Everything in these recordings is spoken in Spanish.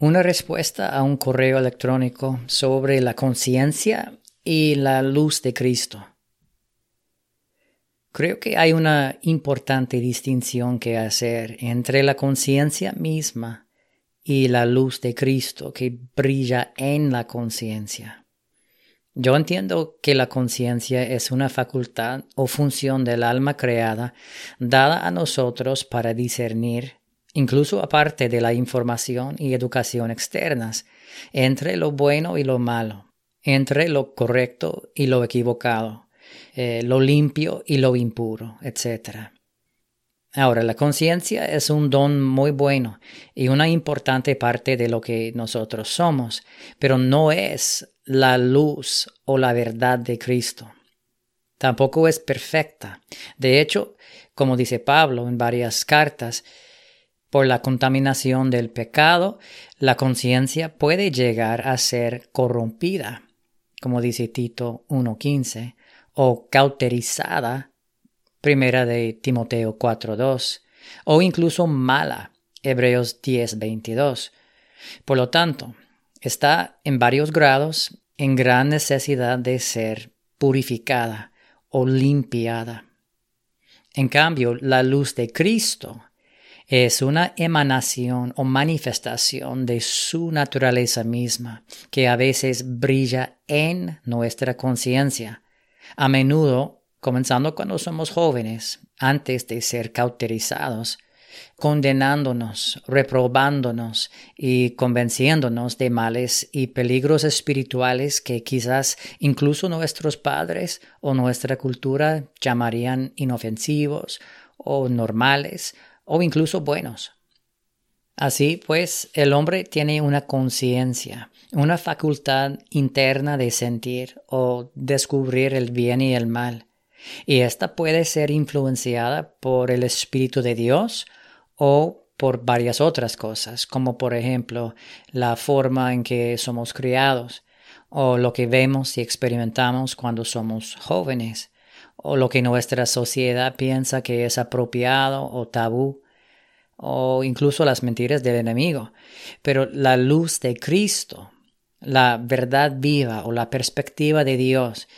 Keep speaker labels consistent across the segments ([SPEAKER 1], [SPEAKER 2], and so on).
[SPEAKER 1] una respuesta a un correo electrónico sobre la conciencia y la luz de Cristo. Creo que hay una importante distinción que hacer entre la conciencia misma y la luz de Cristo que brilla en la conciencia. Yo entiendo que la conciencia es una facultad o función del alma creada dada a nosotros para discernir, incluso aparte de la información y educación externas, entre lo bueno y lo malo, entre lo correcto y lo equivocado, eh, lo limpio y lo impuro, etc. Ahora, la conciencia es un don muy bueno y una importante parte de lo que nosotros somos, pero no es la luz o la verdad de Cristo. Tampoco es perfecta. De hecho, como dice Pablo en varias cartas, por la contaminación del pecado, la conciencia puede llegar a ser corrompida, como dice Tito 1.15, o cauterizada, primera de Timoteo 4.2, o incluso mala, Hebreos 10.22. Por lo tanto, está en varios grados en gran necesidad de ser purificada o limpiada. En cambio, la luz de Cristo es una emanación o manifestación de su naturaleza misma, que a veces brilla en nuestra conciencia, a menudo comenzando cuando somos jóvenes, antes de ser cauterizados, condenándonos, reprobándonos y convenciéndonos de males y peligros espirituales que quizás incluso nuestros padres o nuestra cultura llamarían inofensivos o normales o incluso buenos. Así pues, el hombre tiene una conciencia, una facultad interna de sentir o descubrir el bien y el mal, y esta puede ser influenciada por el Espíritu de Dios o por varias otras cosas, como por ejemplo la forma en que somos criados, o lo que vemos y experimentamos cuando somos jóvenes, o lo que nuestra sociedad piensa que es apropiado o tabú, o incluso las mentiras del enemigo. Pero la luz de Cristo, la verdad viva o la perspectiva de Dios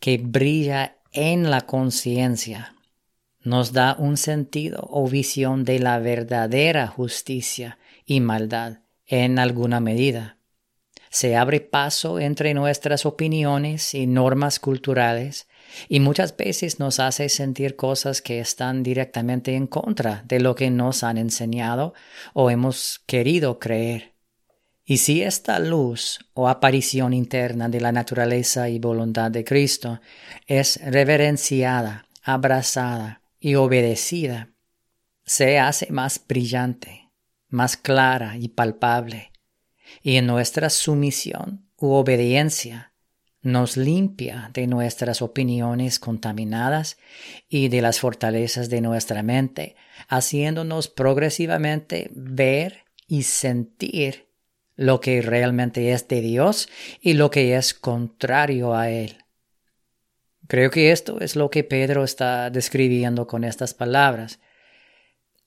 [SPEAKER 1] que brilla en la conciencia, nos da un sentido o visión de la verdadera justicia y maldad en alguna medida. Se abre paso entre nuestras opiniones y normas culturales y muchas veces nos hace sentir cosas que están directamente en contra de lo que nos han enseñado o hemos querido creer. Y si esta luz o aparición interna de la naturaleza y voluntad de Cristo es reverenciada, abrazada y obedecida, se hace más brillante, más clara y palpable, y en nuestra sumisión u obediencia nos limpia de nuestras opiniones contaminadas y de las fortalezas de nuestra mente, haciéndonos progresivamente ver y sentir lo que realmente es de Dios y lo que es contrario a Él. Creo que esto es lo que Pedro está describiendo con estas palabras.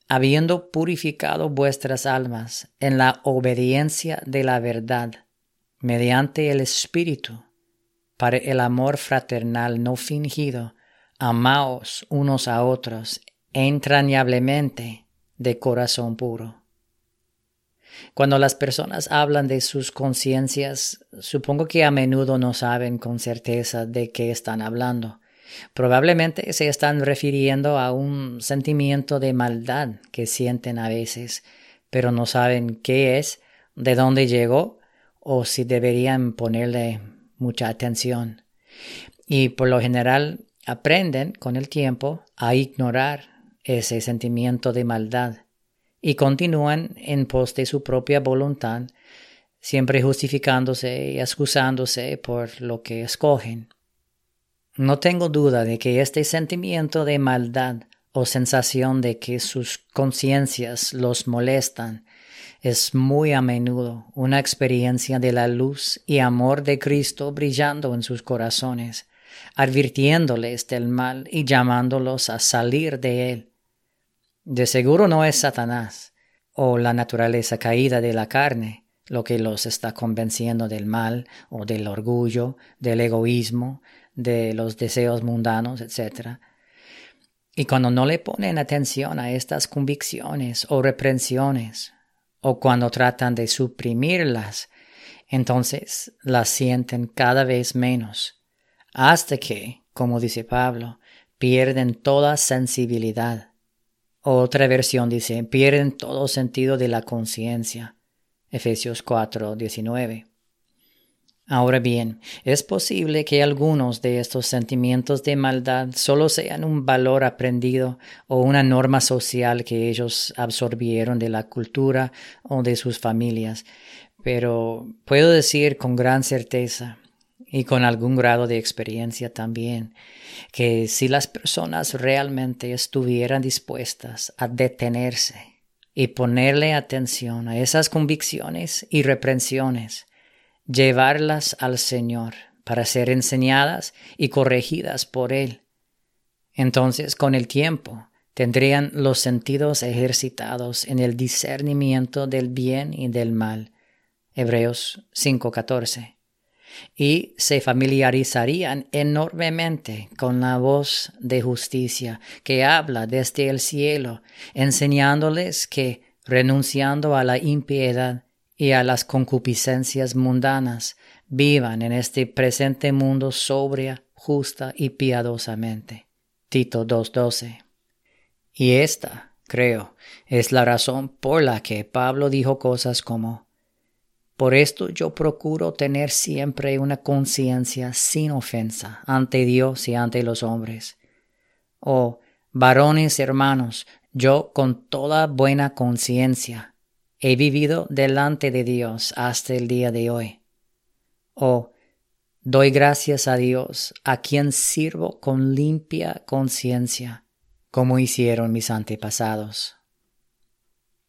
[SPEAKER 1] Habiendo purificado vuestras almas en la obediencia de la verdad, mediante el Espíritu, para el amor fraternal no fingido, amaos unos a otros entrañablemente de corazón puro. Cuando las personas hablan de sus conciencias, supongo que a menudo no saben con certeza de qué están hablando. Probablemente se están refiriendo a un sentimiento de maldad que sienten a veces, pero no saben qué es, de dónde llegó o si deberían ponerle mucha atención. Y por lo general aprenden con el tiempo a ignorar ese sentimiento de maldad y continúan en pos de su propia voluntad, siempre justificándose y excusándose por lo que escogen. No tengo duda de que este sentimiento de maldad o sensación de que sus conciencias los molestan es muy a menudo una experiencia de la luz y amor de Cristo brillando en sus corazones, advirtiéndoles del mal y llamándolos a salir de él. De seguro no es Satanás o la naturaleza caída de la carne lo que los está convenciendo del mal o del orgullo, del egoísmo, de los deseos mundanos, etc. Y cuando no le ponen atención a estas convicciones o reprensiones, o cuando tratan de suprimirlas, entonces las sienten cada vez menos, hasta que, como dice Pablo, pierden toda sensibilidad. Otra versión dice, pierden todo sentido de la conciencia. Efesios 4, 19. Ahora bien, es posible que algunos de estos sentimientos de maldad solo sean un valor aprendido o una norma social que ellos absorbieron de la cultura o de sus familias, pero puedo decir con gran certeza y con algún grado de experiencia también, que si las personas realmente estuvieran dispuestas a detenerse y ponerle atención a esas convicciones y reprensiones, llevarlas al Señor para ser enseñadas y corregidas por Él. Entonces, con el tiempo, tendrían los sentidos ejercitados en el discernimiento del bien y del mal. Hebreos 5:14. Y se familiarizarían enormemente con la voz de justicia que habla desde el cielo, enseñándoles que, renunciando a la impiedad, y a las concupiscencias mundanas, vivan en este presente mundo sobria, justa y piadosamente. Tito 2.12. Y esta, creo, es la razón por la que Pablo dijo cosas como Por esto yo procuro tener siempre una conciencia sin ofensa ante Dios y ante los hombres. O varones hermanos, yo con toda buena conciencia he vivido delante de Dios hasta el día de hoy. Oh, doy gracias a Dios, a quien sirvo con limpia conciencia, como hicieron mis antepasados.